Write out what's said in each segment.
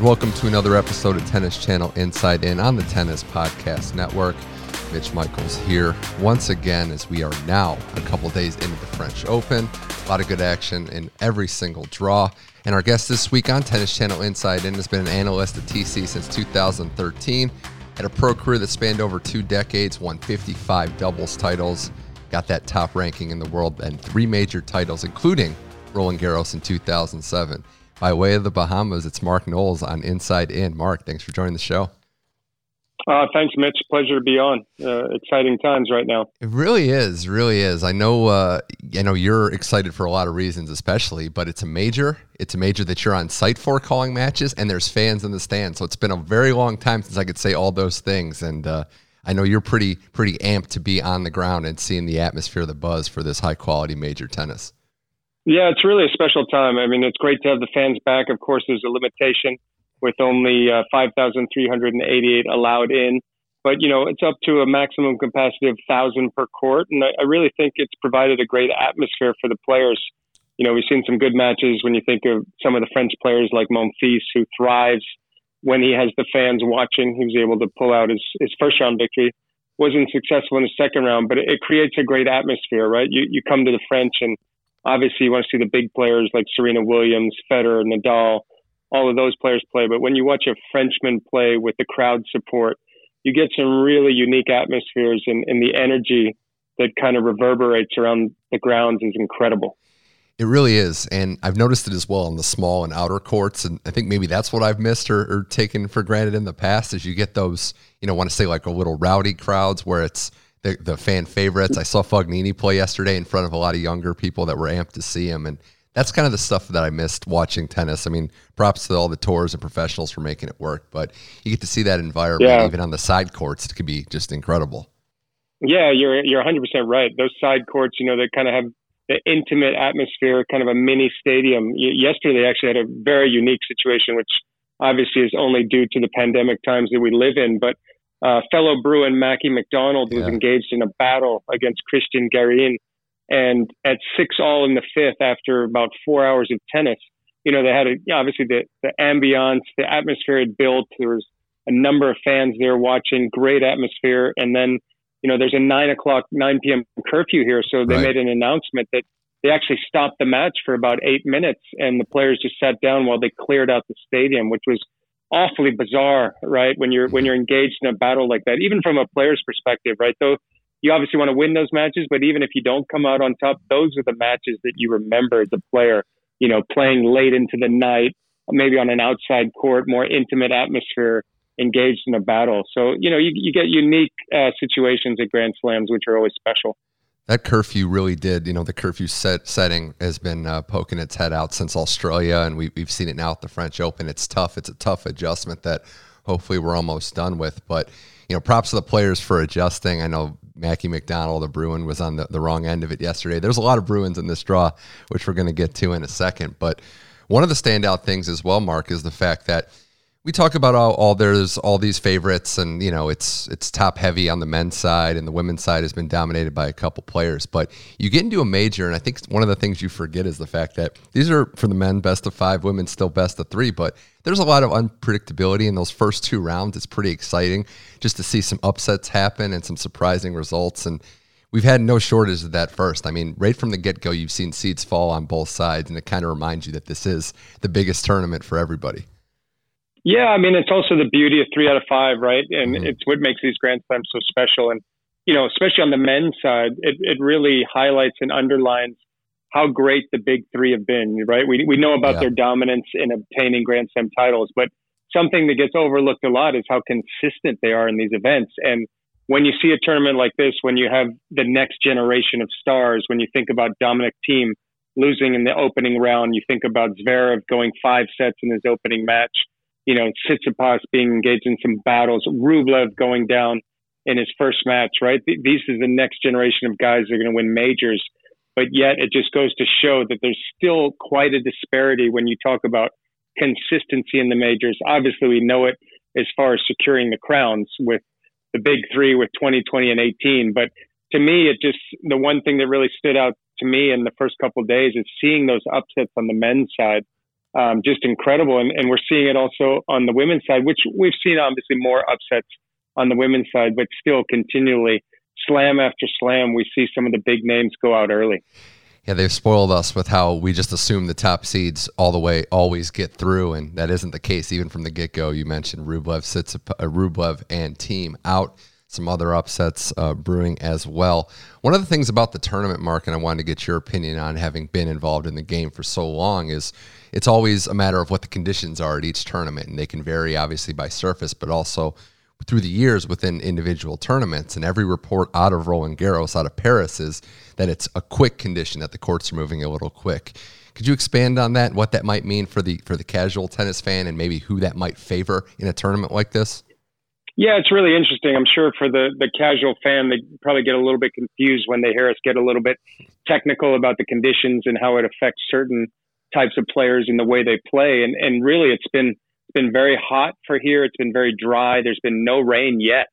Welcome to another episode of Tennis Channel Inside In on the Tennis Podcast Network. Mitch Michaels here once again as we are now a couple days into the French Open. A lot of good action in every single draw. And our guest this week on Tennis Channel Inside In has been an analyst at TC since 2013. Had a pro career that spanned over two decades, won 55 doubles titles, got that top ranking in the world, and three major titles, including Roland Garros in 2007 by way of the Bahamas. It's Mark Knowles on Inside In. Mark, thanks for joining the show. Uh, thanks, Mitch. Pleasure to be on. Uh, exciting times right now. It really is, really is. I know, uh, I know you're excited for a lot of reasons, especially, but it's a major. It's a major that you're on site for calling matches, and there's fans in the stands. So it's been a very long time since I could say all those things. And uh, I know you're pretty, pretty amped to be on the ground and seeing the atmosphere, the buzz for this high quality major tennis. Yeah, it's really a special time. I mean, it's great to have the fans back. Of course, there's a limitation with only uh, 5,388 allowed in. But, you know, it's up to a maximum capacity of 1,000 per court. And I, I really think it's provided a great atmosphere for the players. You know, we've seen some good matches when you think of some of the French players like Monfils, who thrives when he has the fans watching. He was able to pull out his, his first round victory. Wasn't successful in the second round, but it, it creates a great atmosphere, right? You, you come to the French and obviously you want to see the big players like Serena Williams, Federer, Nadal, all of those players play. But when you watch a Frenchman play with the crowd support, you get some really unique atmospheres and, and the energy that kind of reverberates around the grounds is incredible. It really is. And I've noticed it as well on the small and outer courts. And I think maybe that's what I've missed or, or taken for granted in the past is you get those, you know, want to say like a little rowdy crowds where it's the, the fan favorites. I saw Fognini play yesterday in front of a lot of younger people that were amped to see him. And that's kind of the stuff that I missed watching tennis. I mean, props to all the tours and professionals for making it work, but you get to see that environment yeah. even on the side courts. It could be just incredible. Yeah, you're you're 100 percent right. Those side courts, you know, they kind of have the intimate atmosphere, kind of a mini stadium. yesterday, they actually had a very unique situation, which obviously is only due to the pandemic times that we live in. But uh, fellow Bruin Mackie McDonald was yeah. engaged in a battle against Cristian Garin. And at six all in the fifth, after about four hours of tennis, you know, they had a, obviously the, the ambiance, the atmosphere had built. There was a number of fans there watching, great atmosphere. And then, you know, there's a nine o'clock, 9 p.m. curfew here. So they right. made an announcement that they actually stopped the match for about eight minutes and the players just sat down while they cleared out the stadium, which was awfully bizarre, right? When you're when you're engaged in a battle like that, even from a player's perspective, right? Though you obviously want to win those matches, but even if you don't come out on top, those are the matches that you remember as a player. You know, playing late into the night, maybe on an outside court, more intimate atmosphere, engaged in a battle. So you know, you, you get unique uh, situations at Grand Slams, which are always special that curfew really did, you know, the curfew set setting has been uh, poking its head out since Australia, and we, we've seen it now at the French Open. It's tough. It's a tough adjustment that hopefully we're almost done with. But, you know, props to the players for adjusting. I know Mackie McDonald, the Bruin, was on the, the wrong end of it yesterday. There's a lot of Bruins in this draw, which we're going to get to in a second. But one of the standout things as well, Mark, is the fact that – we talk about all, all, there's all these favorites and you know it's it's top heavy on the men's side and the women's side has been dominated by a couple players but you get into a major and i think one of the things you forget is the fact that these are for the men best of five women still best of three but there's a lot of unpredictability in those first two rounds it's pretty exciting just to see some upsets happen and some surprising results and we've had no shortage of that first. I mean, right from the get go, you've seen seeds fall on both sides, and it kind of reminds you that this is the biggest tournament for everybody. Yeah, I mean, it's also the beauty of three out of five, right? And mm-hmm. it's what makes these Grand Slams so special. And, you know, especially on the men's side, it, it really highlights and underlines how great the big three have been, right? We, we know about yeah. their dominance in obtaining Grand Slam titles, but something that gets overlooked a lot is how consistent they are in these events. And when you see a tournament like this, when you have the next generation of stars, when you think about Dominic Thiem losing in the opening round, you think about Zverev going five sets in his opening match, you know, Tsitsipas being engaged in some battles, Rublev going down in his first match, right? These is the next generation of guys that are going to win majors. But yet it just goes to show that there's still quite a disparity when you talk about consistency in the majors. Obviously, we know it as far as securing the crowns with the big three with 2020 and 18. But to me, it just, the one thing that really stood out to me in the first couple days is seeing those upsets on the men's side. Um, just incredible. And, and we're seeing it also on the women's side, which we've seen obviously more upsets on the women's side, but still continually slam after slam, we see some of the big names go out early. Yeah, they've spoiled us with how we just assume the top seeds all the way always get through, and that isn't the case even from the get go. You mentioned Rublev, sits uh, Rublev and Thiem out. Some other upsets uh, brewing as well. One of the things about the tournament, Mark, and I wanted to get your opinion on having been involved in the game for so long, is it's always a matter of what the conditions are at each tournament, and they can vary obviously by surface, but also through the years within individual tournaments. And every report out of Roland Garros, out of Paris, is that it's a quick condition that the courts are moving a little quick. Could you expand on that? What that might mean for the for the casual tennis fan, and maybe who that might favor in a tournament like this? Yeah, it's really interesting. I'm sure for the the casual fan, they probably get a little bit confused when they hear us get a little bit technical about the conditions and how it affects certain types of players and the way they play. And and really, it's been it's been very hot for here. It's been very dry. There's been no rain yet.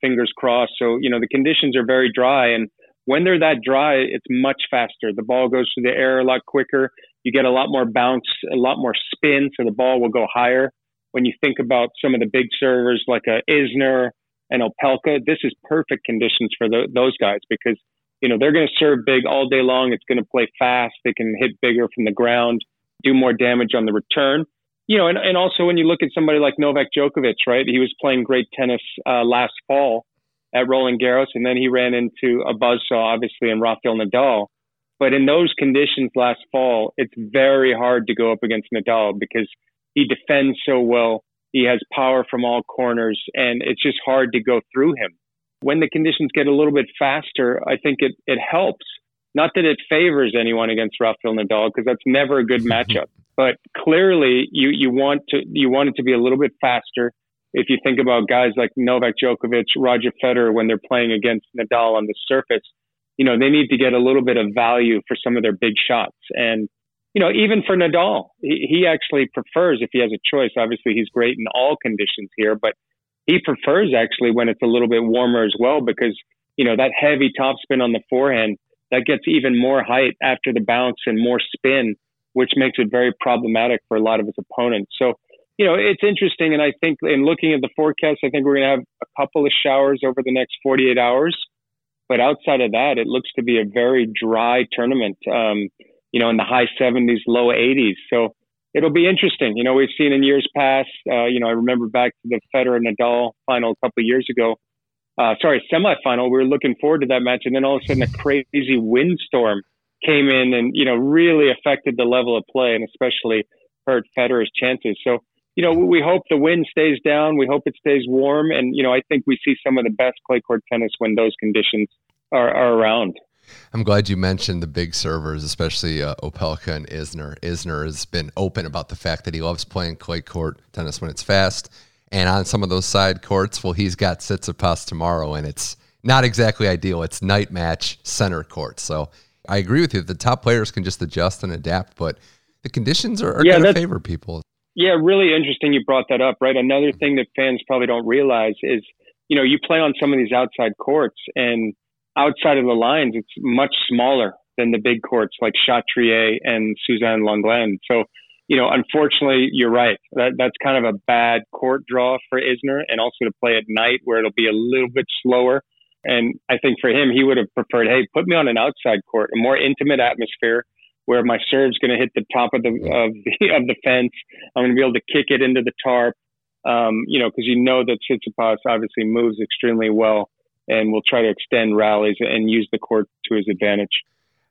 Fingers crossed. So, you know, the conditions are very dry. And when they're that dry, it's much faster. The ball goes through the air a lot quicker. You get a lot more bounce, a lot more spin. So the ball will go higher. When you think about some of the big servers like a Isner and Opelka, this is perfect conditions for the, those guys because, you know, they're going to serve big all day long. It's going to play fast. They can hit bigger from the ground, do more damage on the return you know, and, and also when you look at somebody like Novak Djokovic, right? He was playing great tennis uh, last fall at Roland Garros, and then he ran into a buzzsaw, obviously, in Rafael Nadal. But in those conditions last fall, it's very hard to go up against Nadal because he defends so well. He has power from all corners, and it's just hard to go through him. When the conditions get a little bit faster, I think it, it helps. Not that it favors anyone against Rafael Nadal, because that's never a good matchup. But clearly, you you want to you want it to be a little bit faster. If you think about guys like Novak Djokovic, Roger Federer, when they're playing against Nadal on the surface, you know they need to get a little bit of value for some of their big shots. And you know, even for Nadal, he, he actually prefers if he has a choice. Obviously, he's great in all conditions here, but he prefers actually when it's a little bit warmer as well because you know that heavy topspin on the forehand that gets even more height after the bounce and more spin which makes it very problematic for a lot of his opponents. So, you know, it's interesting. And I think in looking at the forecast, I think we're going to have a couple of showers over the next 48 hours. But outside of that, it looks to be a very dry tournament, um, you know, in the high 70s, low 80s. So it'll be interesting. You know, we've seen in years past, uh, you know, I remember back to the Federer Nadal final a couple of years ago. Uh, sorry, semifinal. We were looking forward to that match, and then all of a sudden, a crazy windstorm came in and you know really affected the level of play and especially hurt Federer's chances. So you know we hope the wind stays down. We hope it stays warm, and you know I think we see some of the best clay court tennis when those conditions are, are around. I'm glad you mentioned the big servers, especially uh, Opelka and Isner. Isner has been open about the fact that he loves playing clay court tennis when it's fast. And on some of those side courts, well, he's got Tsitsipas tomorrow, and it's not exactly ideal. It's night match center court. So I agree with you. The top players can just adjust and adapt, but the conditions are, are yeah, going to favor people. Yeah, really interesting you brought that up, right? Another thing that fans probably don't realize is, you know, you play on some of these outside courts and outside of the lines, it's much smaller than the big courts like Chatrier and Suzanne Lenglen. So, you know, unfortunately, you're right. That, that's kind of a bad court draw for Isner and also to play at night where it'll be a little bit slower and I think for him, he would have preferred, hey, put me on an outside court, a more intimate atmosphere where my serve's going to hit the top of the of the of the fence. I'm going to be able to kick it into the tarp. Um, you know, because you know that Tsitsipas obviously moves extremely well and will try to extend rallies and use the court to his advantage.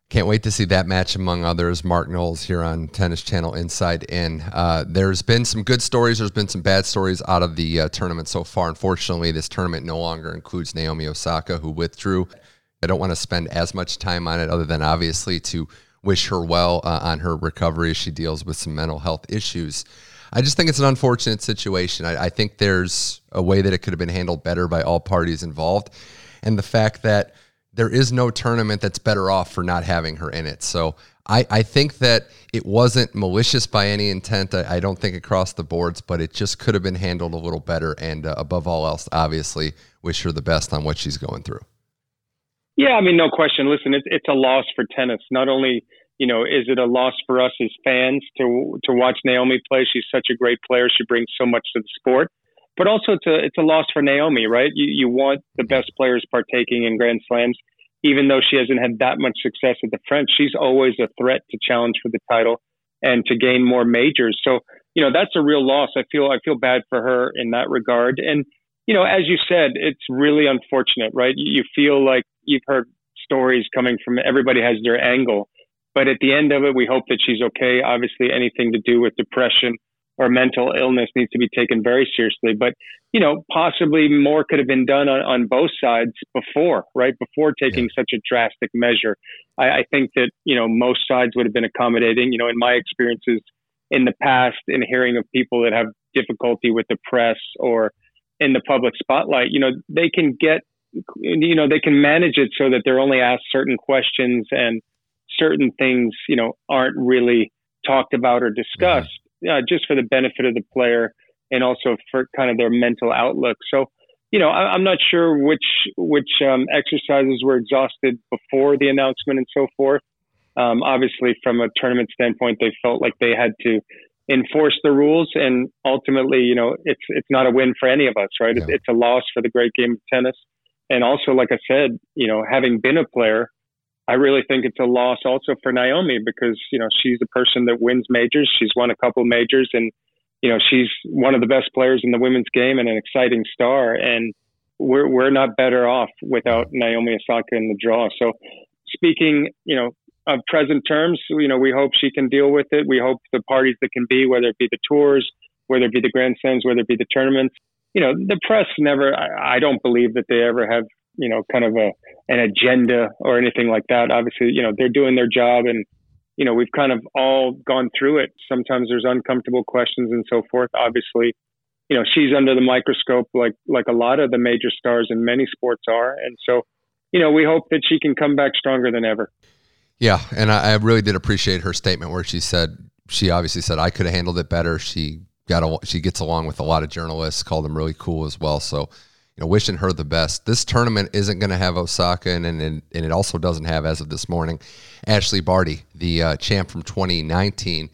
Can't wait to see that match among others. Mark Knowles here on Tennis Channel Inside In. Uh, there's been some good stories. There's been some bad stories out of the uh, tournament so far. Unfortunately, this tournament no longer includes Naomi Osaka, who withdrew. I don't want to spend as much time on it, other than obviously to wish her well uh, on her recovery as she deals with some mental health issues. I just think it's an unfortunate situation. I, I think there's a way that it could have been handled better by all parties involved. And the fact that there is no tournament that's better off for not having her in it. So I, I think that it wasn't malicious by any intent. I, I, don't think across the boards, but it just could have been handled a little better. And uh, above all else, obviously, wish her the best on what she's going through. Yeah, I mean, no question. Listen, it's it's a loss for tennis. Not only you know is it a loss for us as fans to to watch Naomi play. She's such a great player. She brings so much to the sport but also it's a it's a loss for Naomi, right? You you want the best players partaking in Grand Slams, even though she hasn't had that much success at the French. She's always a threat to challenge for the title and to gain more majors. So you know that's a real loss. I feel I feel bad for her in that regard. And you know, as you said, it's really unfortunate, right? You feel like you've heard stories coming from everybody has their angle, but at the end of it, we hope that she's okay. Obviously, anything to do with depression or mental illness needs to be taken very seriously. But, you know, possibly more could have been done on, on both sides before, right? Before taking yeah. such a drastic measure. I, I think that, you know, most sides would have been accommodating. You know, in my experiences in the past, in hearing of people that have difficulty with the press or in the public spotlight, you know, they can get, you know, they can manage it so that they're only asked certain questions and certain things, you know, aren't really talked about or discussed uh, just for the benefit of the player and also for kind of their mental outlook. So, you know, I, am not sure which which um, exercises were exhausted before the announcement and so forth. Um, obviously, from a tournament standpoint, they felt like they had to enforce the rules, and ultimately, you know, it's it's not a win for any of us, right? Yeah. It's, it's a loss for the great game of tennis, and also, like I said, you know, having been a player, I really think it's a loss also for Naomi because, you know, she's a person that wins majors. She's won a couple of majors and, you know, she's one of the best players in the women's game and an exciting star. And we're, we're not better off without Naomi Osaka in the draw. So speaking, you know, of present terms, you know, we hope she can deal with it. We hope the parties that can be, whether it be the tours, whether it be the Grand Slams, whether it be the tournaments, you know, the press never, I, I don't believe that they ever have you know, kind of a an agenda or anything like that. Obviously, you know, they're doing their job and you know, we've kind of all gone through it. Sometimes there's uncomfortable questions and so forth. Obviously, you know, she's under the microscope like like a lot of the major stars in many sports are. And so, you know, we hope that she can come back stronger than ever. Yeah, and I, I really did appreciate her statement where she said she obviously said I could have handled it better. She got a, she gets along with a lot of journalists, called them really cool as well. So you know, wishing her the best. This tournament isn't going to have Osaka, and, and and it also doesn't have, as of this morning, Ashley Barty, the uh, champ from 2019,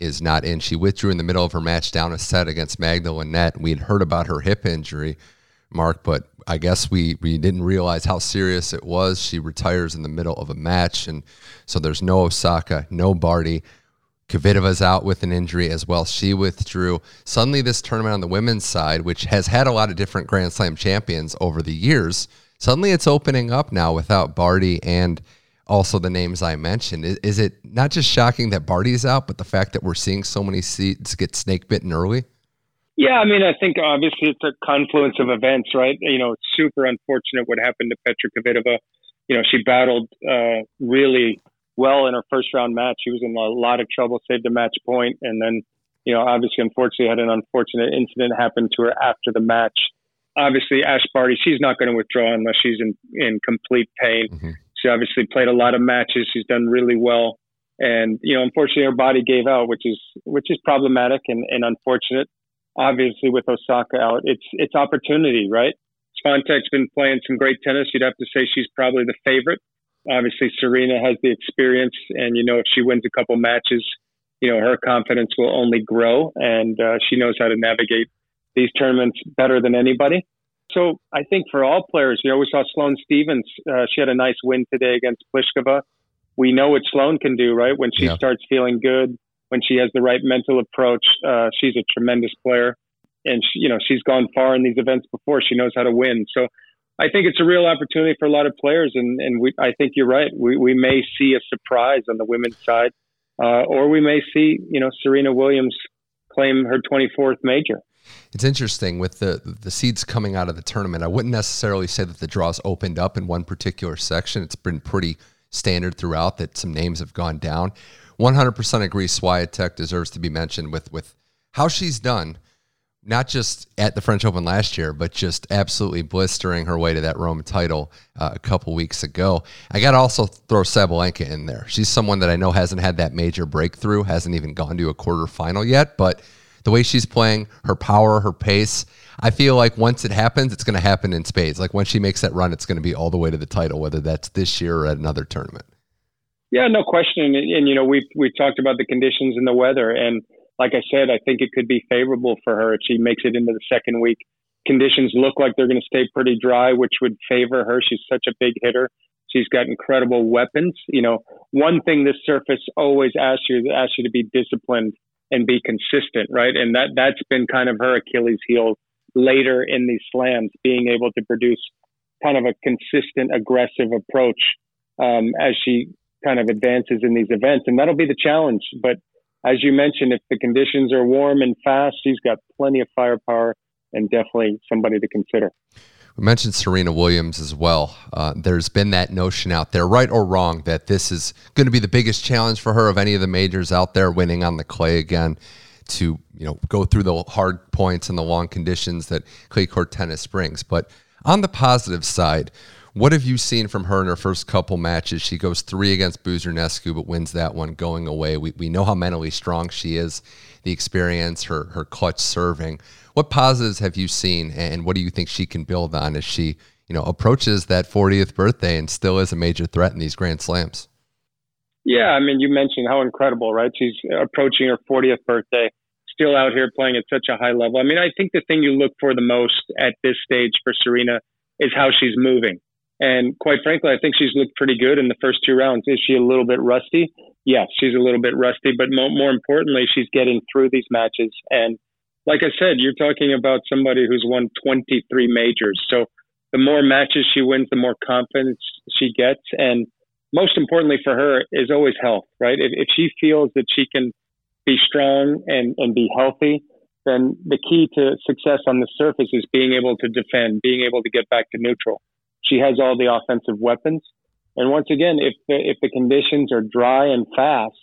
is not in. She withdrew in the middle of her match down a set against Magda Linette. We had heard about her hip injury, Mark, but I guess we we didn't realize how serious it was. She retires in the middle of a match, and so there's no Osaka, no Barty. Kvitova's out with an injury as well. She withdrew. Suddenly, this tournament on the women's side, which has had a lot of different Grand Slam champions over the years, suddenly it's opening up now without Barty and also the names I mentioned. Is, is it not just shocking that Barty's out, but the fact that we're seeing so many seats get snake bitten early? Yeah, I mean, I think obviously it's a confluence of events, right? You know, it's super unfortunate what happened to Petra Kvitova. You know, she battled uh, really well in her first round match. She was in a lot of trouble, saved a match point, and then, you know, obviously, unfortunately, had an unfortunate incident happen to her after the match. Obviously, Ash Barty, she's not going to withdraw unless she's in, in complete pain. Mm-hmm. She obviously played a lot of matches. She's done really well, and you know, unfortunately, her body gave out, which is which is problematic and, and unfortunate. Obviously, with Osaka out, it's it's opportunity, right? Swiatek's been playing some great tennis. You'd have to say she's probably the favorite obviously Serena has the experience, and you know if she wins a couple matches, you know her confidence will only grow, and uh, she knows how to navigate these tournaments better than anybody. So I think for all players, you know, we saw Sloane Stevens. Uh, she had a nice win today against Pliskova. We know what Sloane can do, right? When she yeah. starts feeling good, when she has the right mental approach, uh, she's a tremendous player. And she, you know she's gone far in these events before. She knows how to win. So I think it's a real opportunity for a lot of players, and and we I think you're right. We we may see a surprise on the women's side, uh, or we may see you know Serena Williams claim her 24th major. It's interesting with the the seeds coming out of the tournament. I wouldn't necessarily say that the draws opened up in one particular section. It's been pretty standard throughout that some names have gone down. 100% agree Swiatek deserves to be mentioned with with how she's done not just at the French Open last year, but just absolutely blistering her way to that Rome title uh, a couple weeks ago. I got to also throw Sabalenka in there. She's someone that I know hasn't had that major breakthrough, hasn't even gone to a quarterfinal yet, but the way she's playing, her power, her pace, I feel like once it happens, it's going to happen in spades. Like once she makes that run, it's going to be all the way to the title, whether that's this year or at another tournament. Yeah, no question. And, and you know, we we talked about the conditions and the weather, and like I said, I think it could be favorable for her if she makes it into the second week. Conditions look like they're going to stay pretty dry, which would favor her. She's such a big hitter. She's got incredible weapons. You know, one thing this surface always asks you asks you to be disciplined and be consistent, right? And that that's been kind of her Achilles heel later in these slams, being able to produce kind of a consistent, aggressive approach um, as she kind of advances in these events, and that'll be the challenge. But as you mentioned, if the conditions are warm and fast, she's got plenty of firepower and definitely somebody to consider. We mentioned Serena Williams as well. Uh, there's been that notion out there, right or wrong, that this is going to be the biggest challenge for her of any of the majors out there, winning on the clay again, to you know go through the hard points and the long conditions that clay court tennis brings. But on the positive side, what have you seen from her in her first couple matches? She goes three against Buzarnescu, but wins that one going away. We, we know how mentally strong she is, the experience, her, her clutch serving. What positives have you seen, and what do you think she can build on as she you know approaches that 40th birthday and still is a major threat in these Grand Slams? Yeah, I mean, you mentioned how incredible, right? She's approaching her 40th birthday, still out here playing at such a high level. I mean, I think the thing you look for the most at this stage for Serena is how she's moving. And quite frankly, I think she's looked pretty good in the first two rounds. Is she a little bit rusty? Yes, she's a little bit rusty, but more, more importantly, she's getting through these matches. And like I said, you're talking about somebody who's won 23 majors. So the more matches she wins, the more confidence she gets. And most importantly for her is always health, right? If, if she feels that she can be strong and, and be healthy, then the key to success on the surface is being able to defend, being able to get back to neutral. She has all the offensive weapons. And once again, if the, if the conditions are dry and fast,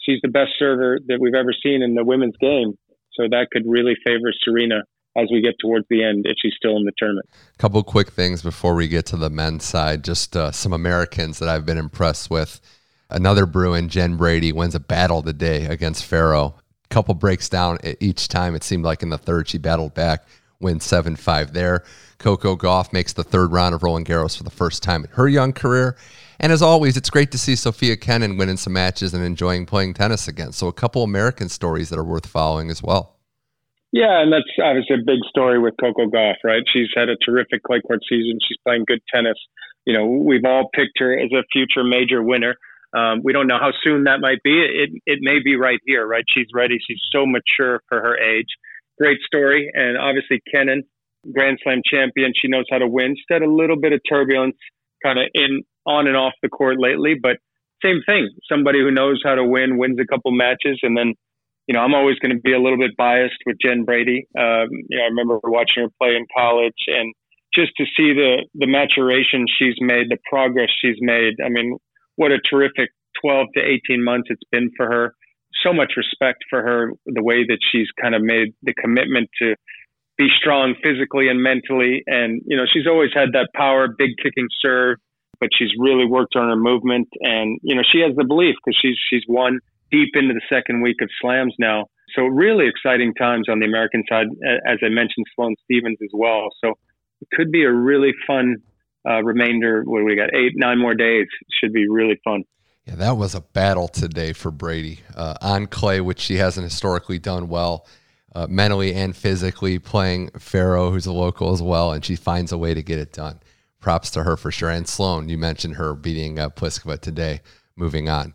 she's the best server that we've ever seen in the women's game. So that could really favor Serena as we get towards the end if she's still in the tournament. Couple quick things before we get to the men's side. Just uh, some Americans that I've been impressed with. Another Bruin, Jen Brady, wins a battle today against Ferro. Couple breaks down each time. It seemed like in the third she battled back, wins 7 5 there. Coco Gauff makes the third round of Roland Garros for the first time in her young career. And as always, it's great to see Sofia Kenin winning some matches and enjoying playing tennis again. So, a couple American stories that are worth following as well. Yeah, and that's obviously a big story with Coco Gauff, right? She's had a terrific clay court season. She's playing good tennis. You know, we've all picked her as a future major winner. Um, we don't know how soon that might be. It it may be right here, right? She's ready. She's so mature for her age. Great story, and obviously Kenin Grand Slam champion. She knows how to win. She's had a little bit of turbulence kind of in on and off the court lately, but same thing. Somebody who knows how to win wins a couple matches, and then you know I'm always going to be a little bit biased with Jen Brady. Um, you know I remember watching her play in college, and just to see the the maturation she's made, the progress she's made. I mean, what a terrific 12 to 18 months it's been for her. So much respect for her, the way that she's kind of made the commitment to be strong physically and mentally. And, you know, she's always had that power, big kicking serve, but she's really worked on her movement. And, you know, she has the belief because she's, she's won deep into the second week of slams now. So really exciting times on the American side, as I mentioned, Sloane Stevens as well. So it could be a really fun uh, remainder. What we got? Eight, nine more days. Should be really fun. Yeah, that was a battle today for Brady uh, on clay, which she hasn't historically done well uh, mentally and physically playing Ferro, who's a local as well, and she finds a way to get it done. Props to her for sure. And Sloane, you mentioned her beating uh, Pliskova today. Moving on.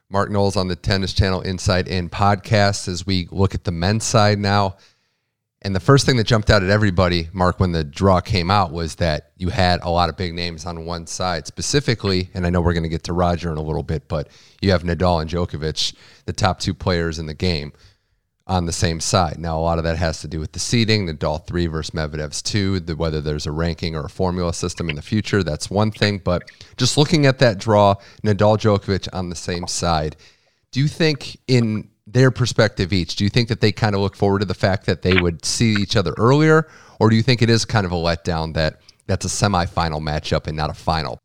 Mark Knowles on the Tennis Channel Inside In podcast as we look at the men's side now. And the first thing that jumped out at everybody, Mark, when the draw came out, was that you had a lot of big names on one side. Specifically, and I know we're going to get to Roger in a little bit, but you have Nadal and Djokovic, the top two players in the game on the same side. Now, a lot of that has to do with the seeding, the Nadal 3 versus Medvedev's 2, the, whether there's a ranking or a formula system in the future. That's one thing. But just looking at that draw, Nadal Djokovic on the same side, do you think, in their perspective each, do you think that they kind of look forward to the fact that they would see each other earlier? Or do you think it is kind of a letdown that that's a semifinal matchup and not a final?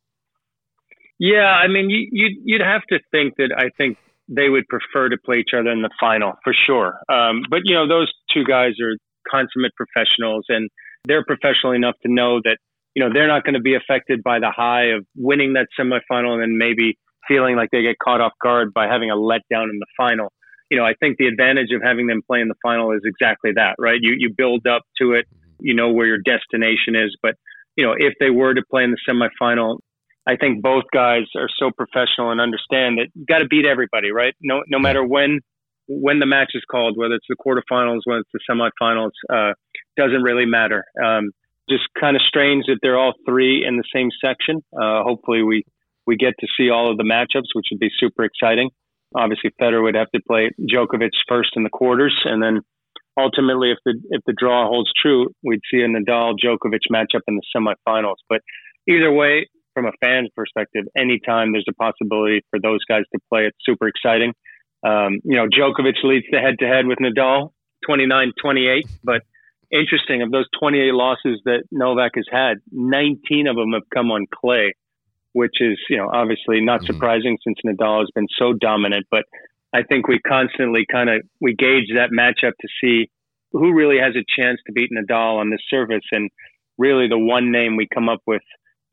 Yeah, I mean, you, you'd, you'd have to think that I think they would prefer to play each other in the final for sure. Um, but you know, those two guys are consummate professionals, and they're professional enough to know that you know they're not going to be affected by the high of winning that semifinal and then maybe feeling like they get caught off guard by having a letdown in the final. You know, I think the advantage of having them play in the final is exactly that, right? You you build up to it, you know where your destination is, but you know, if they were to play in the semifinal, I think both guys are so professional and understand that you got to beat everybody, right? No, no matter when when the match is called, whether it's the quarterfinals, whether it's the semifinals, uh, doesn't really matter. Um, just kind of strange that they're all three in the same section. Uh, hopefully, we we get to see all of the matchups, which would be super exciting. Obviously, Federer would have to play Djokovic first in the quarters, and then ultimately, if the if the draw holds true, we'd see a Nadal Djokovic matchup in the semifinals. But either way, from a fan's perspective, anytime there's a possibility for those guys to play, it's super exciting. Um, you know, Djokovic leads the head to head with Nadal, 29 28. But interesting, of those 28 losses that Novak has had, 19 of them have come on clay, which is, you know, obviously not mm-hmm. surprising since Nadal has been so dominant. But I think we constantly kind of we gauge that matchup to see who really has a chance to beat Nadal on this surface. And really, the one name we come up with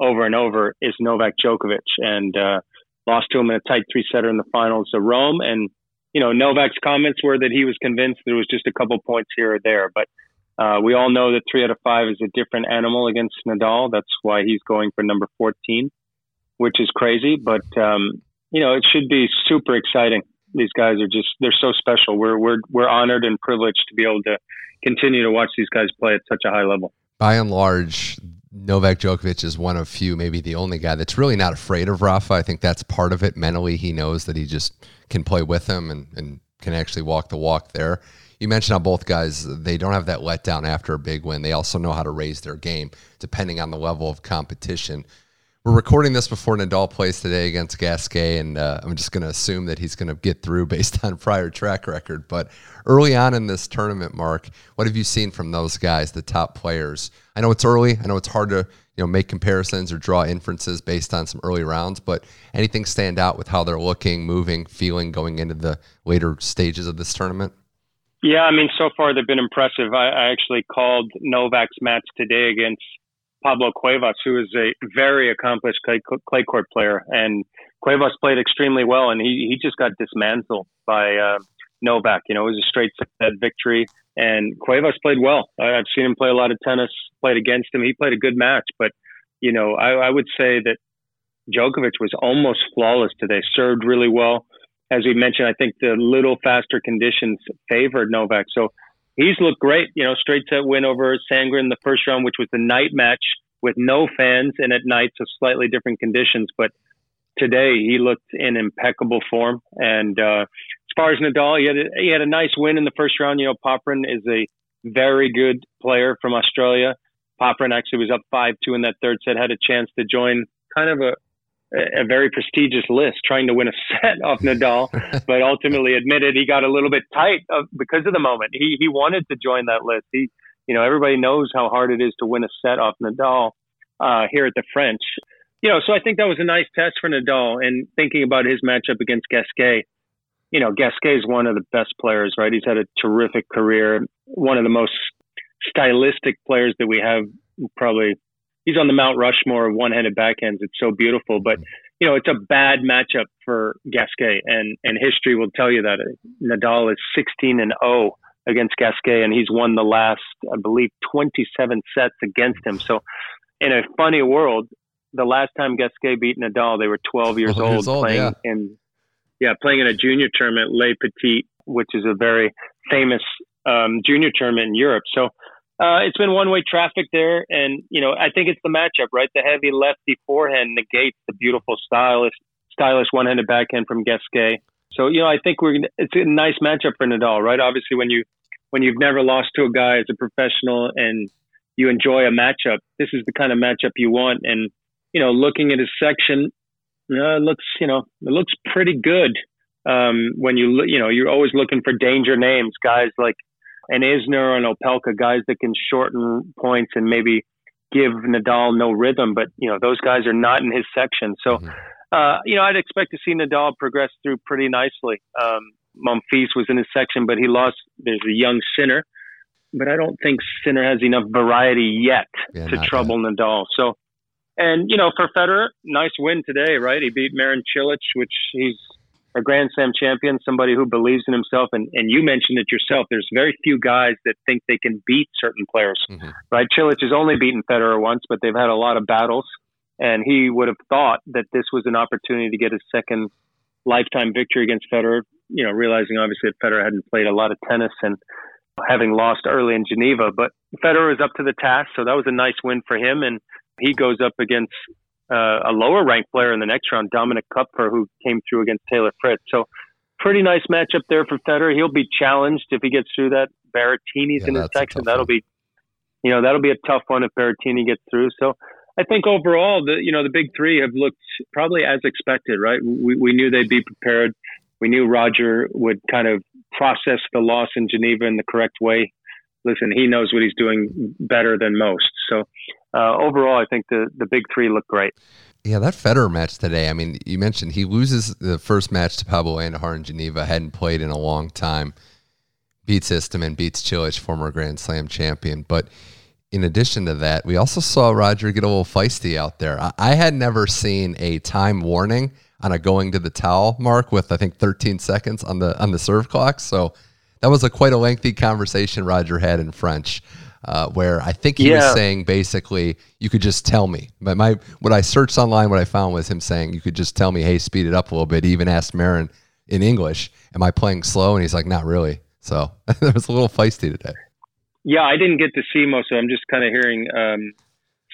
over and over is Novak Djokovic, and uh, lost to him in a tight three setter in the finals of Rome. And you know, Novak's comments were that he was convinced there was just a couple points here or there, but uh, we all know that three out of five is a different animal against Nadal. That's why he's going for number 14, which is crazy. But um, you know, it should be super exciting. These guys are just they're so special. We're we're we're honored and privileged to be able to continue to watch these guys play at such a high level. By and large, Novak Djokovic is one of few, maybe the only guy that's really not afraid of Rafa. I think that's part of it. Mentally, he knows that he just can play with him and, and can actually walk the walk there. You mentioned how both guys, they don't have that letdown after a big win. They also know how to raise their game depending on the level of competition. We're recording this before Nadal plays today against Gasquet, and uh, I'm just going to assume that he's going to get through based on prior track record. But early on in this tournament, Mark, what have you seen from those guys, the top players? I know it's early. I know it's hard to you know make comparisons or draw inferences based on some early rounds, but anything stand out with how they're looking, moving, feeling going into the later stages of this tournament? Yeah, I mean, so far they've been impressive. I, I actually called Novak's match today against Pablo Cuevas, who is a very accomplished clay, clay court player, and Cuevas played extremely well, and he he just got dismantled by uh, Novak. You know, it was a straight set victory, and Cuevas played well. I've seen him play a lot of tennis. Played against him. He played a good match, but you know, I, I would say that Djokovic was almost flawless today. Served really well. As we mentioned, I think the little faster conditions favored Novak. So he's looked great. You know, straight set win over Sandgren in the first round, which was the night match with no fans and at night, so slightly different conditions. But today he looked in impeccable form. And uh, as far as Nadal, he had a, he had a nice win in the first round. You know, Popyrin is a very good player from Australia. Popyrin actually was up five two in that third set, had a chance to join kind of a a very prestigious list trying to win a set off Nadal, but ultimately admitted he got a little bit tight of, because of the moment. He he wanted to join that list. He you know everybody knows how hard it is to win a set off Nadal uh, here at the French. You know, so I think that was a nice test for Nadal. And thinking about his matchup against Gasquet, you know, Gasquet is one of the best players, right? He's had a terrific career, one of the most stylistic players that we have. Probably, he's on the Mount Rushmore of one-handed backhands. It's so beautiful, but you know, it's a bad matchup for Gasquet, and and history will tell you that Nadal is 16 and 0 against Gasquet, and he's won the last, I believe, 27 sets against him. So, in a funny world, the last time Gasquet beat Nadal, they were 12 years 12 old, years old playing yeah. in yeah playing in a junior tournament, Les Petits, which is a very famous um, junior tournament in Europe. So. Uh, it's been one-way traffic there, and you know I think it's the matchup, right? The heavy lefty forehand negates the beautiful stylish, stylish one-handed backhand from Gasquet. So you know, I think we're it's a nice matchup for Nadal, right? Obviously, when you when you've never lost to a guy as a professional and you enjoy a matchup, this is the kind of matchup you want. And you know, looking at his section, uh, looks you know it looks pretty good. Um, when you you know, you're always looking for danger names, guys like an Isner and Opelka, guys that can shorten points and maybe give Nadal no rhythm. But you know, those guys are not in his section, so. Mm-hmm uh, you know, I'd expect to see Nadal progress through pretty nicely. Um, Monfils was in his section, but he lost. There's a young Sinner, but I don't think Sinner has enough variety yet yeah, to trouble yet. Nadal. So, and you know, for Federer, nice win today, right? He beat Marin Cilic, which he's a Grand Slam champion, somebody who believes in himself. And, and you mentioned it yourself. There's very few guys that think they can beat certain players, mm-hmm. right? Cilic has only beaten Federer once, but they've had a lot of battles and he would have thought that this was an opportunity to get his second lifetime victory against Federer. You know, realizing obviously that Federer hadn't played a lot of tennis and having lost early in Geneva, but Federer was up to the task, so that was a nice win for him. And he goes up against uh, a lower ranked player in the next round, Dominic Koepfer, who came through against Taylor Fritz. So pretty nice matchup there for Federer. He'll be challenged if he gets through that. Berrettini's yeah, in his section. That'll one. be, you know, that'll be a tough one if Berrettini gets through. So I think overall, the you know the big three have looked probably as expected, right? We we knew they'd be prepared. We knew Roger would kind of process the loss in Geneva in the correct way. Listen, he knows what he's doing better than most. So uh, overall, I think the the big three look great. Yeah, that Federer match today. I mean, you mentioned he loses the first match to Pablo Andujar in Geneva. Hadn't played in a long time. Beats Istomin, beats Cilic, former Grand Slam champion, but in addition to that, we also saw Roger get a little feisty out there. I, I had never seen a time warning on a going to the towel mark with I think 13 seconds on the on the serve clock. So that was a quite a lengthy conversation Roger had in French, uh, where I think he yeah. was saying basically you could just tell me. But my what I searched online, what I found was him saying you could just tell me, hey, speed it up a little bit. He even asked Marin in English, "Am I playing slow?" And he's like, "Not really." So it was a little feisty today. Yeah, I didn't get to see most of it. I'm just kind of hearing um,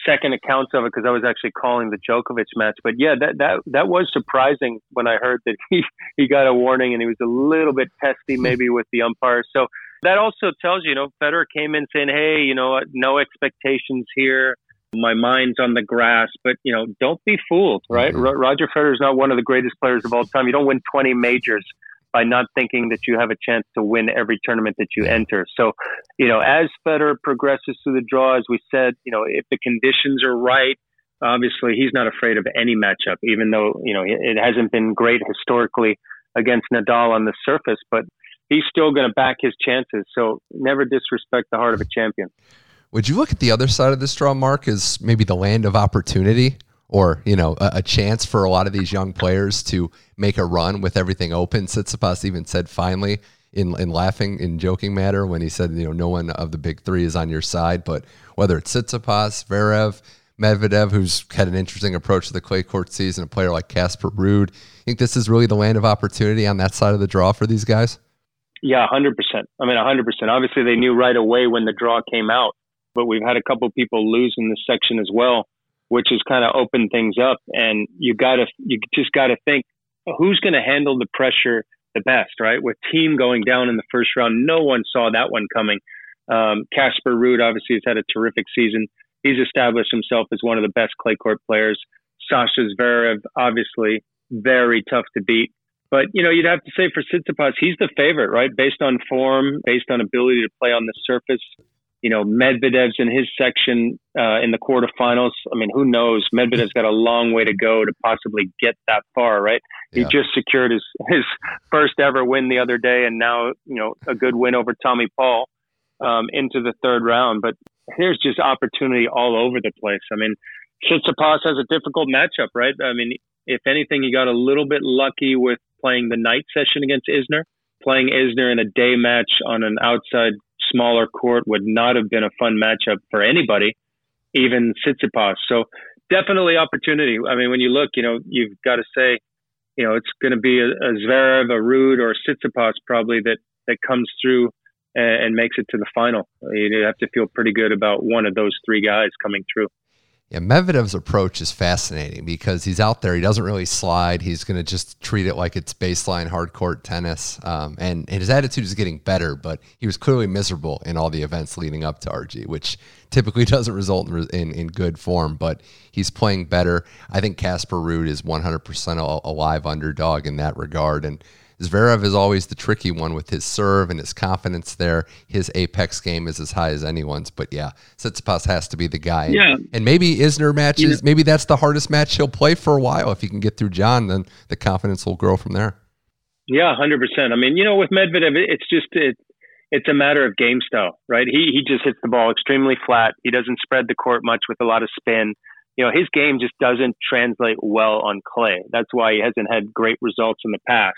second accounts of it because I was actually calling the Djokovic match. But yeah, that that that was surprising when I heard that he he got a warning and he was a little bit testy maybe with the umpire. So that also tells you, you know, Federer came in saying, "Hey, you know, no expectations here." My mind's on the grass, but you know, don't be fooled, right? Mm-hmm. Roger Federer is not one of the greatest players of all time. You don't win 20 majors by not thinking that you have a chance to win every tournament that you enter. So, you know, as Federer progresses through the draw, as we said, you know, if the conditions are right, obviously he's not afraid of any matchup, even though, you know, it hasn't been great historically against Nadal on the surface, but he's still going to back his chances. So never disrespect the heart of a champion. Would you look at the other side of this draw, Mark, as maybe the land of opportunity? or you know a, a, chance for a lot of these young players to make a run with everything open. Tsitsipas even said finally in in laughing in joking matter when he said you know no one of the big three is on your side, but whether it's Tsitsipas, Zverev, Medvedev, who's had an interesting approach to the clay court season, a player like Casper Ruud. I think this is really the land of opportunity on that side of the draw for these guys. Yeah, hundred percent. I mean, hundred percent. Obviously, they knew right away when the draw came out, but we've had a couple people lose in this section as well which has kind of opened things up. And you got to, you just got to think who's going to handle the pressure the best, right? With Thiem going down in the first round, no one saw that one coming. Um, Casper Ruud obviously has had a terrific season. He's established himself as one of the best clay court players. Sasha Zverev, obviously, very tough to beat. But you know, you'd have to say for Tsitsipas, he's the favorite, right? Based on form, based on ability to play on the surface. You know, Medvedev's in his section uh, in the quarterfinals. I mean, who knows? Medvedev's got a long way to go to possibly get that far, right? Yeah. He just secured his his first ever win the other day, and now you know a good win over Tommy Paul um, into the third round. But there's just opportunity all over the place. I mean, Tsitsipas has a difficult matchup, right? I mean, if anything, he got a little bit lucky with playing the night session against Isner. Playing Isner in a day match on an outside smaller court would not have been a fun matchup for anybody, even Tsitsipas. So definitely opportunity. I mean, when you look, you know, you've got to say, you know, it's going to be a, a Zverev, a Ruud, or a probably that that comes through and, and makes it to the final. You have to feel pretty good about one of those three guys coming through. Yeah, Medvedev's approach is fascinating because he's out there. He doesn't really slide. He's going to just treat it like it's baseline hard court tennis. Um, and, and, his attitude is getting better, but he was clearly miserable in all the events leading up to RG, which typically doesn't result in, in, in good form. But he's playing better. I think Casper Ruud is 100% a, a live underdog in that regard. And Zverev is always the tricky one with his serve and his confidence there. His apex game is as high as anyone's. But yeah, Tsitsipas has to be the guy. Yeah. And maybe Isner matches, maybe that's the hardest match he'll play for a while. If he can get through John, then the confidence will grow from there. Yeah, hundred percent. I mean, you know, with Medvedev, it's just it, it's a matter of game style, right? He he just hits the ball extremely flat. He doesn't spread the court much with a lot of spin. You know, his game just doesn't translate well on clay. That's why he hasn't had great results in the past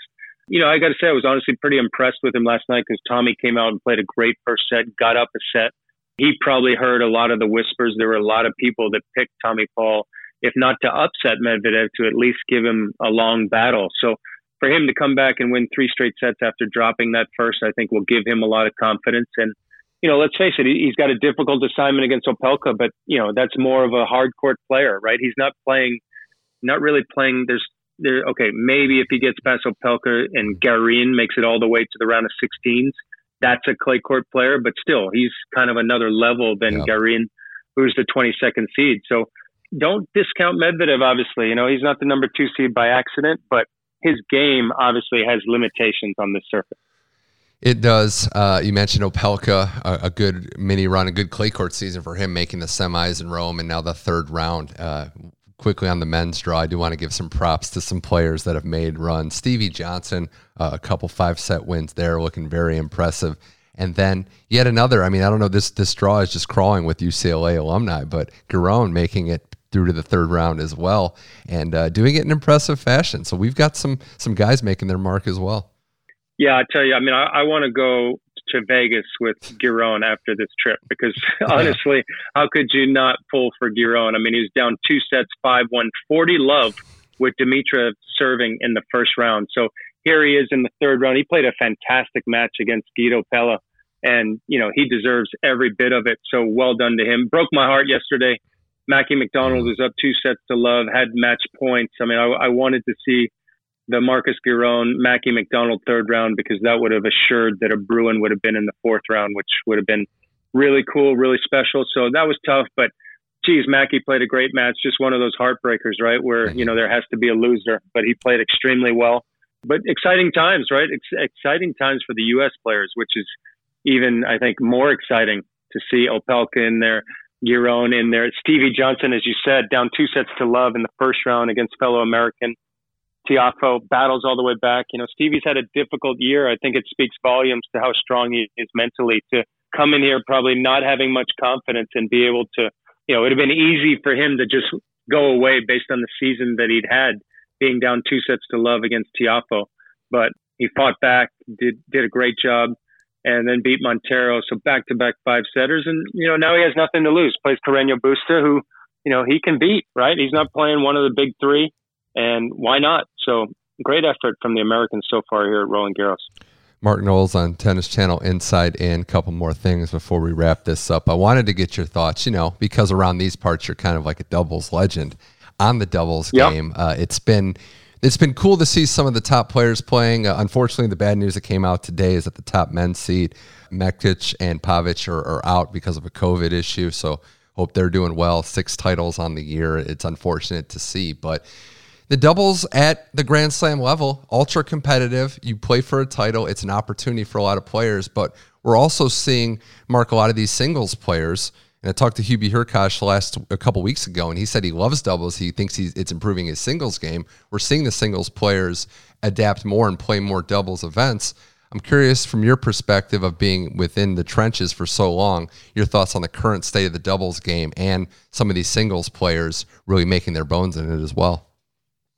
you know, I got to say, I was honestly pretty impressed with him last night because Tommy came out and played a great first set, got up a set. He probably heard a lot of the whispers. There were a lot of people that picked Tommy Paul, if not to upset Medvedev, to at least give him a long battle. So for him to come back and win three straight sets after dropping that first, I think will give him a lot of confidence. And, you know, let's face it, he's got a difficult assignment against Opelka, but, you know, that's more of a hard court player, right? He's not playing, not really playing. There's there, okay, maybe if he gets past Opelka and Garin makes it all the way to the round of 16s, that's a clay court player. But still, he's kind of another level than yeah. Garin, who's the 22nd seed. So don't discount Medvedev. Obviously, you know he's not the number two seed by accident, but his game obviously has limitations on this surface. It does. Uh, you mentioned Opelka, a, a, good mini run, a good clay court season for him, making the semis in Rome, and now the third round. Uh, quickly on the men's draw, I do want to give some props to some players that have made runs. Stevie Johnson, uh, a couple five set wins there, looking very impressive. And then yet another. I mean, I don't know. This this draw is just crawling with UCLA alumni, but Giron making it through to the third round as well, and uh, doing it in impressive fashion. So we've got some some guys making their mark as well. Yeah, I tell you, I mean, I, I want to go to Vegas with Giron after this trip because honestly, how could you not pull for Giron? I mean, he was down two sets, 5 1, 40 love with Dimitrov serving in the first round. So here he is in the third round. He played a fantastic match against Guido Pella, and, you know, he deserves every bit of it. So well done to him. Broke my heart yesterday. Mackie McDonald was up two sets to love, had match points. I mean, I, I wanted to see the Marcos Giron, Mackie McDonald third round because that would have assured that a Bruin would have been in the fourth round, which would have been really cool, really special. So that was tough, but geez, Mackie played a great match. Just one of those heartbreakers, right? Where you know there has to be a loser, but he played extremely well. But exciting times, right? Ex- exciting times for the U.S. players, which is even I think more exciting to see Opelka in there, Giron in there, Stevie Johnson, as you said, down two sets to love in the first round against fellow American. Tiafoe battles all the way back. You know, Stevie's had a difficult year. I think it speaks volumes to how strong he is mentally to come in here probably not having much confidence and be able to, you know, it would have been easy for him to just go away based on the season that he'd had, being down two sets to love against Tiafoe. But he fought back, did did a great job, and then beat Monteiro. So back to back five setters, and you know now he has nothing to lose. Plays Carreño Busta, who you know he can beat. Right, he's not playing one of the big three and why not? So great effort from the Americans so far here at Roland Garros. Mark Knowles on Tennis Channel Inside In. A couple more things before we wrap this up. I wanted to get your thoughts, you know, because around these parts you're kind of like a doubles legend on the doubles yep. game. Uh, it's been it's been cool to see some of the top players playing. Uh, unfortunately, the bad news that came out today is that the top men's seed, Mektic and Pavic, are, are out because of a COVID issue. So hope they're doing well. Six titles on the year. It's unfortunate to see, but the doubles at the Grand Slam level, ultra competitive. You play for a title. It's an opportunity for a lot of players, but we're also seeing Mark a lot of these singles players. And I talked to Hubie Hurkacz last a couple weeks ago, and he said he loves doubles. He thinks he's, it's improving his singles game. We're seeing the singles players adapt more and play more doubles events. I'm curious from your perspective of being within the trenches for so long, your thoughts on the current state of the doubles game and some of these singles players really making their bones in it as well.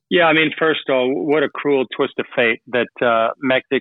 Yeah, I mean, first of all, what a cruel twist of fate that uh,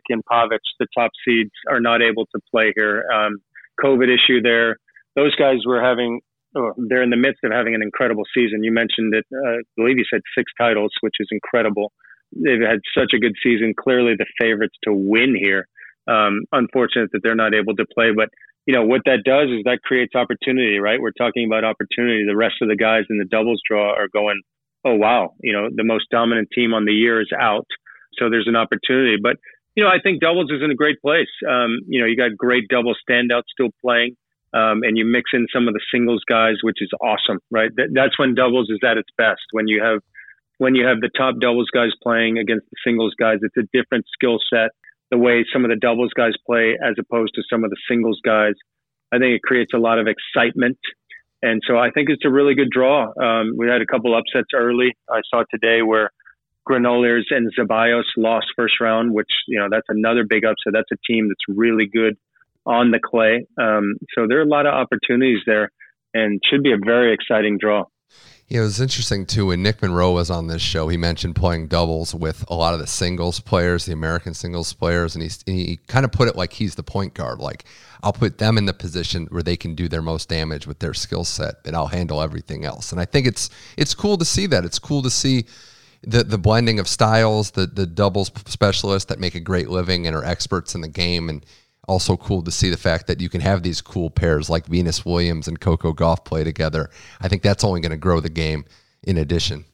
and Pavic, the top seeds, are not able to play here. Um, COVID issue there. Those guys were having, oh, they're in the midst of having an incredible season. You mentioned that, uh, I believe you said six titles, which is incredible. They've had such a good season. Clearly the favorites to win here. Um, unfortunate that they're not able to play, but you know what that does is that creates opportunity, right? We're talking about opportunity. The rest of the guys in the doubles draw are going oh wow, you know, the most dominant team on the year is out, so there's an opportunity. But you know, I think doubles is in a great place. Um, you know, you got great double standouts still playing, um, and you mix in some of the singles guys, which is awesome, right? That, that's when doubles is at its best. When you have when you have the top doubles guys playing against the singles guys, it's a different skill set. The way some of the doubles guys play, as opposed to some of the singles guys, I think it creates a lot of excitement and so I think it's a really good draw. Um, we had a couple upsets early. I saw today where Granollers and Zeballos lost first round, which, you know, that's another big upset. That's a team that's really good on the clay. Um, so there are a lot of opportunities there and should be a very exciting draw. Yeah, it was interesting too. When Nick Monroe was on this show, he mentioned playing doubles with a lot of the singles players, the American singles players, and he, he kind of put it like he's the point guard. Like, I'll put them in the position where they can do their most damage with their skill set, and I'll handle everything else. And I think it's it's cool to see that. It's cool to see the the blending of styles, the the doubles specialists that make a great living and are experts in the game, and also cool to see the fact that you can have these cool pairs like Venus Williams and Coco Gauff play together. I think that's only going to grow the game in addition.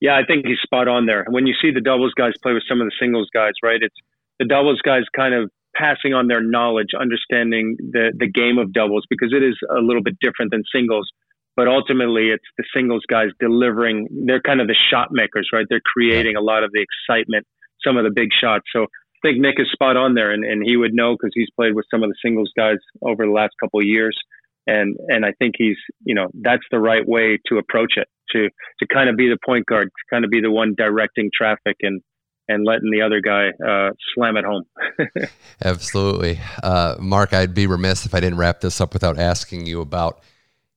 Yeah, I think he's spot on there. When you see the doubles guys play with some of the singles guys, right? It's the doubles guys kind of passing on their knowledge, understanding the the game of doubles because it is a little bit different than singles. But ultimately, it's the singles guys delivering. They're kind of the shot makers, right? They're creating a lot of the excitement, some of the big shots. So think Nick is spot on there, and, and he would know because he's played with some of the singles guys over the last couple of years, and and I think he's you know that's the right way to approach it to to kind of be the point guard, to kind of be the one directing traffic and and letting the other guy uh, slam it home. Absolutely, uh, Mark. I'd be remiss if I didn't wrap this up without asking you about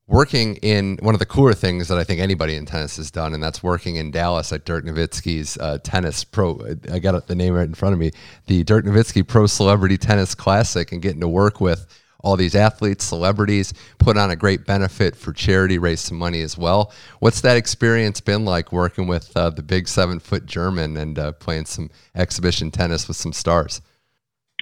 working in one of the cooler things that I think anybody in tennis has done, and that's working in Dallas at Dirk Nowitzki's uh, tennis pro. I got the name right in front of me, the Dirk Nowitzki Pro Celebrity Tennis Classic, and getting to work with all these athletes, celebrities, put on a great benefit for charity, raise some money as well. What's that experience been like working with uh, the big seven foot German and uh, playing some exhibition tennis with some stars?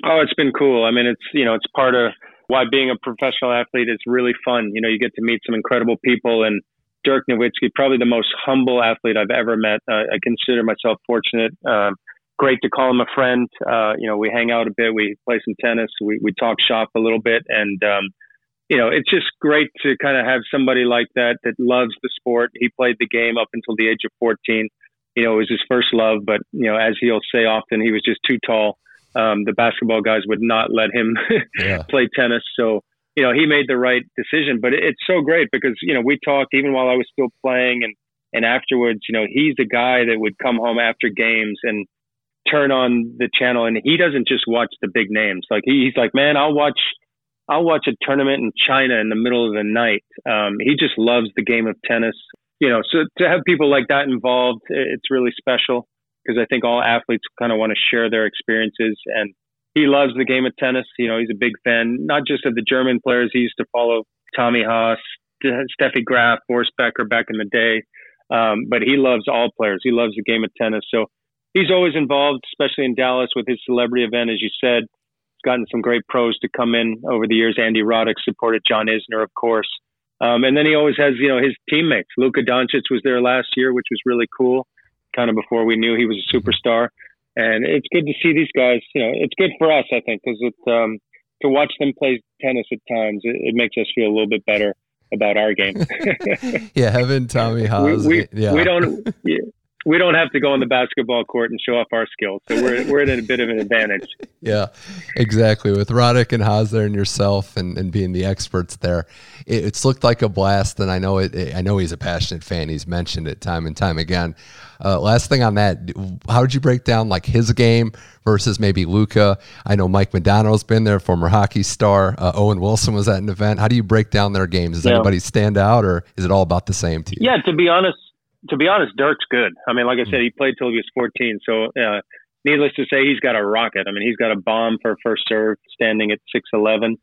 Oh, it's been cool. I mean, it's you know, it's part of why being a professional athlete is really fun. You know, you get to meet some incredible people and Dirk Nowitzki, probably the most humble athlete I've ever met. Uh, I consider myself fortunate. Um, great to call him a friend. Uh, you know, we hang out a bit, we play some tennis, we, we talk shop a little bit. And, um, you know, it's just great to kind of have somebody like that that loves the sport. He played the game up until the age of 14. You know, it was his first love, but, you know, as he'll say often, he was just too tall um, the basketball guys would not let him yeah. play tennis. So, you know, he made the right decision. But it's so great because, you know, we talked even while I was still playing and, and afterwards, you know, he's the guy that would come home after games and turn on the channel and he doesn't just watch the big names. Like he, he's like, man, I'll watch, I'll watch a tournament in China in the middle of the night. Um, he just loves the game of tennis. You know, so to have people like that involved, it's really special because I think all athletes kind of want to share their experiences. And he loves the game of tennis. You know, he's a big fan, not just of the German players. He used to follow Tommy Haas, Steffi Graf, Boris Becker back in the day. Um, but he loves all players. He loves the game of tennis. So he's always involved, especially in Dallas with his celebrity event, as you said. He's gotten some great pros to come in over the years. Andy Roddick supported John Isner, of course. Um, and then he always has, you know, his teammates. Luka Doncic was there last year, which was really cool kind of before we knew he was a superstar. And it's good to see these guys. You know, it's good for us, I think, because it um, to watch them play tennis at times, it, it makes us feel a little bit better about our game. yeah, having Tommy Haas. We, we, yeah. we don't. Yeah, we don't have to go on the basketball court and show off our skills. So we're, we're at a bit of an advantage. Yeah, exactly. With Roddick and Haas and yourself and, and being the experts there, it, it's looked like a blast. And I know it, I know he's a passionate fan. He's mentioned it time and time again. Uh, last thing on that, how did you break down like his game versus maybe Luka? I know Mike Modano's been there, former hockey star. Uh, Owen Wilson was at an event. How do you break down their games? Does yeah. anybody stand out, or is it all about the same to you? Yeah, to be honest, to be honest, Dirk's good. I mean, like I said, he played till he was 14. So, uh, needless to say, he's got a rocket. I mean, he's got a bomb for first serve, standing at 6'11,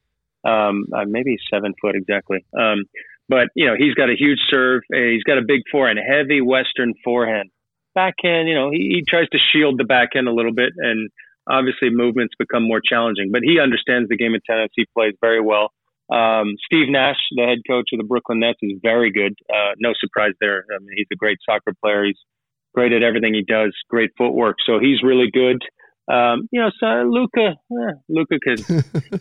um, uh, maybe seven foot exactly. Um, but, you know, he's got a huge serve. Uh, he's got a big forehand, heavy Western forehand. Backhand, you know, he, he tries to shield the backhand a little bit, and obviously movements become more challenging. But he understands the game of tennis. He plays very well. Um, Steve Nash, the head coach of the Brooklyn Nets, is very good. Uh, no surprise there. I mean, he's a great soccer player. He's great at everything he does. Great footwork. So he's really good. Um, you know, so Luka, eh, Luka could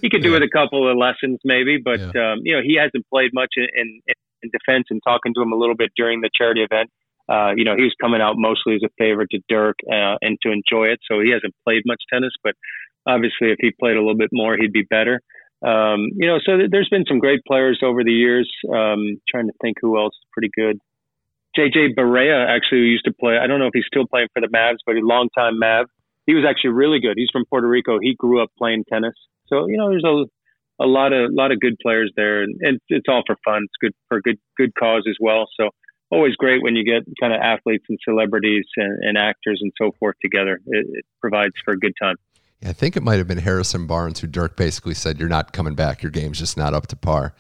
he could do yeah. with a couple of lessons maybe, but yeah. um, you know he hasn't played much in, in, in defense. And talking to him a little bit during the charity event, uh, you know, he was coming out mostly as a favorite to Dirk uh, and to enjoy it. So he hasn't played much tennis, but obviously if he played a little bit more, he'd be better. Um, you know, so th- there's been some great players over the years. Um, trying to think who else is pretty good. JJ Barea actually used to play. I don't know if he's still playing for the Mavs, but a long time Mav. He was actually really good. He's from Puerto Rico. He grew up playing tennis. So you know, there's a a lot of lot of good players there, and, and it's all for fun. It's good for good good cause as well. So always great when you get kind of athletes and celebrities and, and actors and so forth together. It, it provides for a good time. I think it might have been Harrison Barnes who Dirk basically said, "You're not coming back. Your game's just not up to par."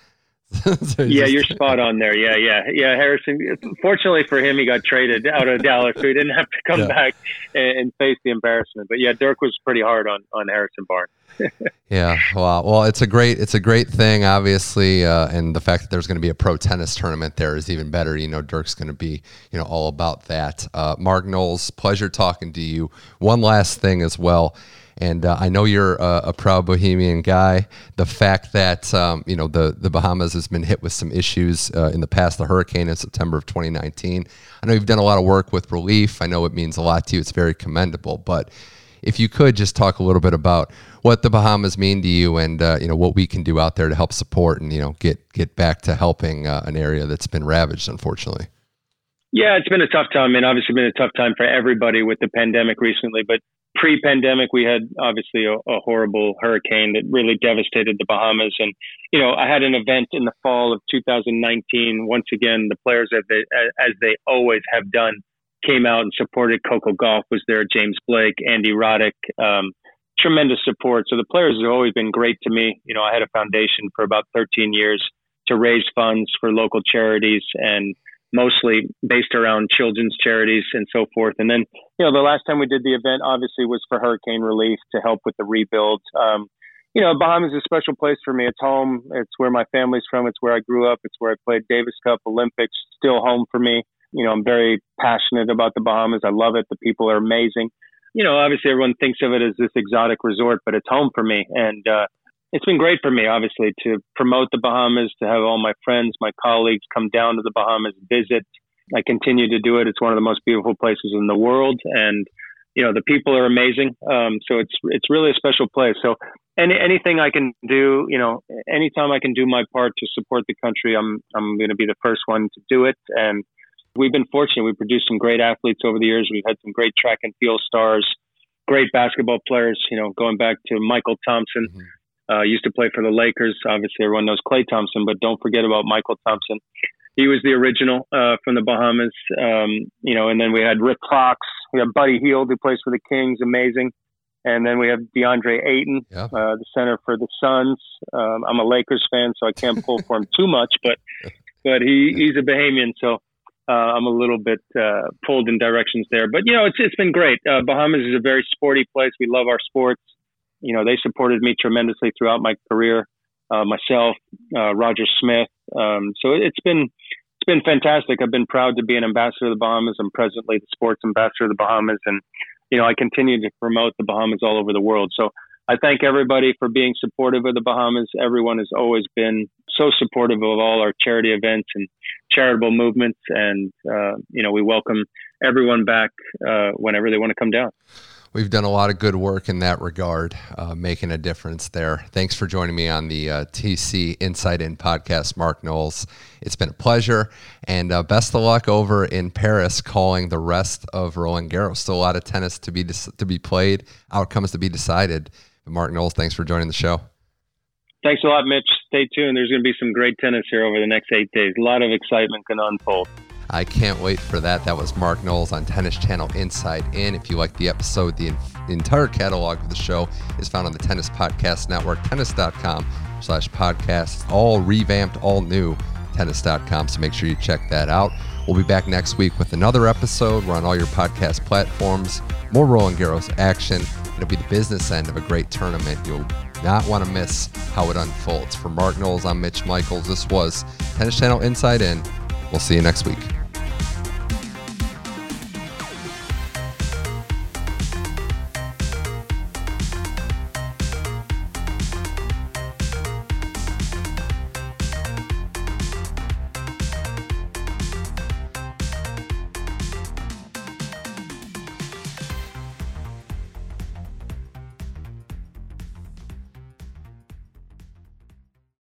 so yeah, just, you're spot on there. Yeah, yeah, yeah. Harrison. Fortunately for him, he got traded out of Dallas, so he didn't have to come yeah. back and, and, face the embarrassment. But yeah, Dirk was pretty hard on on Harrison Barnes. yeah, well, well, it's a great it's a great thing, obviously, uh, and the fact that there's going to be a pro tennis tournament there is even better. You know, Dirk's going to be you know all about that. Uh, Mark Knowles, pleasure talking to you. One last thing as well and uh, I know you're a, a, proud Bahamian guy. The fact that um, you know the the Bahamas has been hit with some issues uh, in the past, the hurricane in September of 2019. I know you've done a lot of work with relief. I know it means a lot to you. It's very commendable. But if you could just talk a little bit about what the Bahamas mean to you, and uh, you know what we can do out there to help support and you know get get back to helping uh, an area that's been ravaged, unfortunately. Yeah, it's been a tough time, and obviously been a tough time for everybody with the pandemic recently. But pre-pandemic, we had obviously a, a, horrible hurricane that really devastated the Bahamas. And you know, I had an event in the fall of 2019. Once again, the players, as they, as they always have done, came out and supported. Coco Gauff was there, James Blake, Andy Roddick. Um, tremendous support. So the players have always been great to me. You know, I had a foundation for about 13 years to raise funds for local charities and mostly based around children's charities and so forth. And then, you know, the last time we did the event obviously was for hurricane relief to help with the rebuild. Um, you know, Bahamas is a special place for me. It's home. It's where my family's from. It's where I grew up. It's where I played Davis Cup, Olympics. Still home for me. You know, I'm very passionate about the Bahamas. I love it. The people are amazing. You know, obviously everyone thinks of it as this exotic resort, but it's home for me. And uh, it's been great for me, obviously, to promote the Bahamas, to have all my friends, my colleagues come down to the Bahamas, visit. I continue to do it. It's one of the most beautiful places in the world, and you know the people are amazing. Um, so it's it's really a special place. So any anything I can do, you know, anytime I can do my part to support the country, I'm I'm going to be the first one to do it. And we've been fortunate. We've produced some great athletes over the years. We've had some great track and field stars, great basketball players. You know, going back to Mychal Thompson. Mm-hmm uh, used to play for the Lakers. Obviously, everyone knows Klay Thompson, but don't forget about Mychal Thompson. He was the original uh, from the Bahamas, um, you know. And then we had Rick Fox. We have Buddy Hield, who plays for the Kings, amazing. And then we have DeAndre Ayton, yeah. uh, the center for the Suns. Um, I'm a Lakers fan, so I can't pull for him too much, but but he, he's a Bahamian, so uh, I'm a little bit uh, pulled in directions there. But you know, it's it's been great. Uh, Bahamas is a very sporty place. We love our sports you know, they supported me tremendously throughout my career. Uh, myself, uh, Roger Smith. Um, so it's been it's been fantastic. I've been proud to be an ambassador of the Bahamas. I'm presently the sports ambassador of the Bahamas, and you know I continue to promote the Bahamas all over the world. So I thank everybody for being supportive of the Bahamas. Everyone has always been so supportive of all our charity events and charitable movements, and uh, you know we welcome everyone back uh, whenever they want to come down. We've done a lot of good work in that regard, uh, making a difference there. Thanks for joining me on the uh, TC Inside In podcast, Mark Knowles. It's been a pleasure, and uh, best of luck over in Paris, calling the rest of Roland Garros. Still a lot of tennis to be to be played, outcomes to be decided. Mark Knowles, thanks for joining the show. Thanks a lot, Mitch. Stay tuned. There's going to be some great tennis here over the next eight days. A lot of excitement can unfold. I can't wait for that. That was Mark Knowles on Tennis Channel Inside In. If you like the episode, the entire catalog of the show is found on the Tennis Podcast Network, tennis.com slash podcast. All revamped, all new, tennis.com. So make sure you check that out. We'll be back next week with another episode. We're on all your podcast platforms. More Roland Garros action. It'll be the business end of a great tournament. You'll not want to miss how it unfolds. For Mark Knowles, I'm Mitch Michaels. This was Tennis Channel Inside In. We'll see you next week.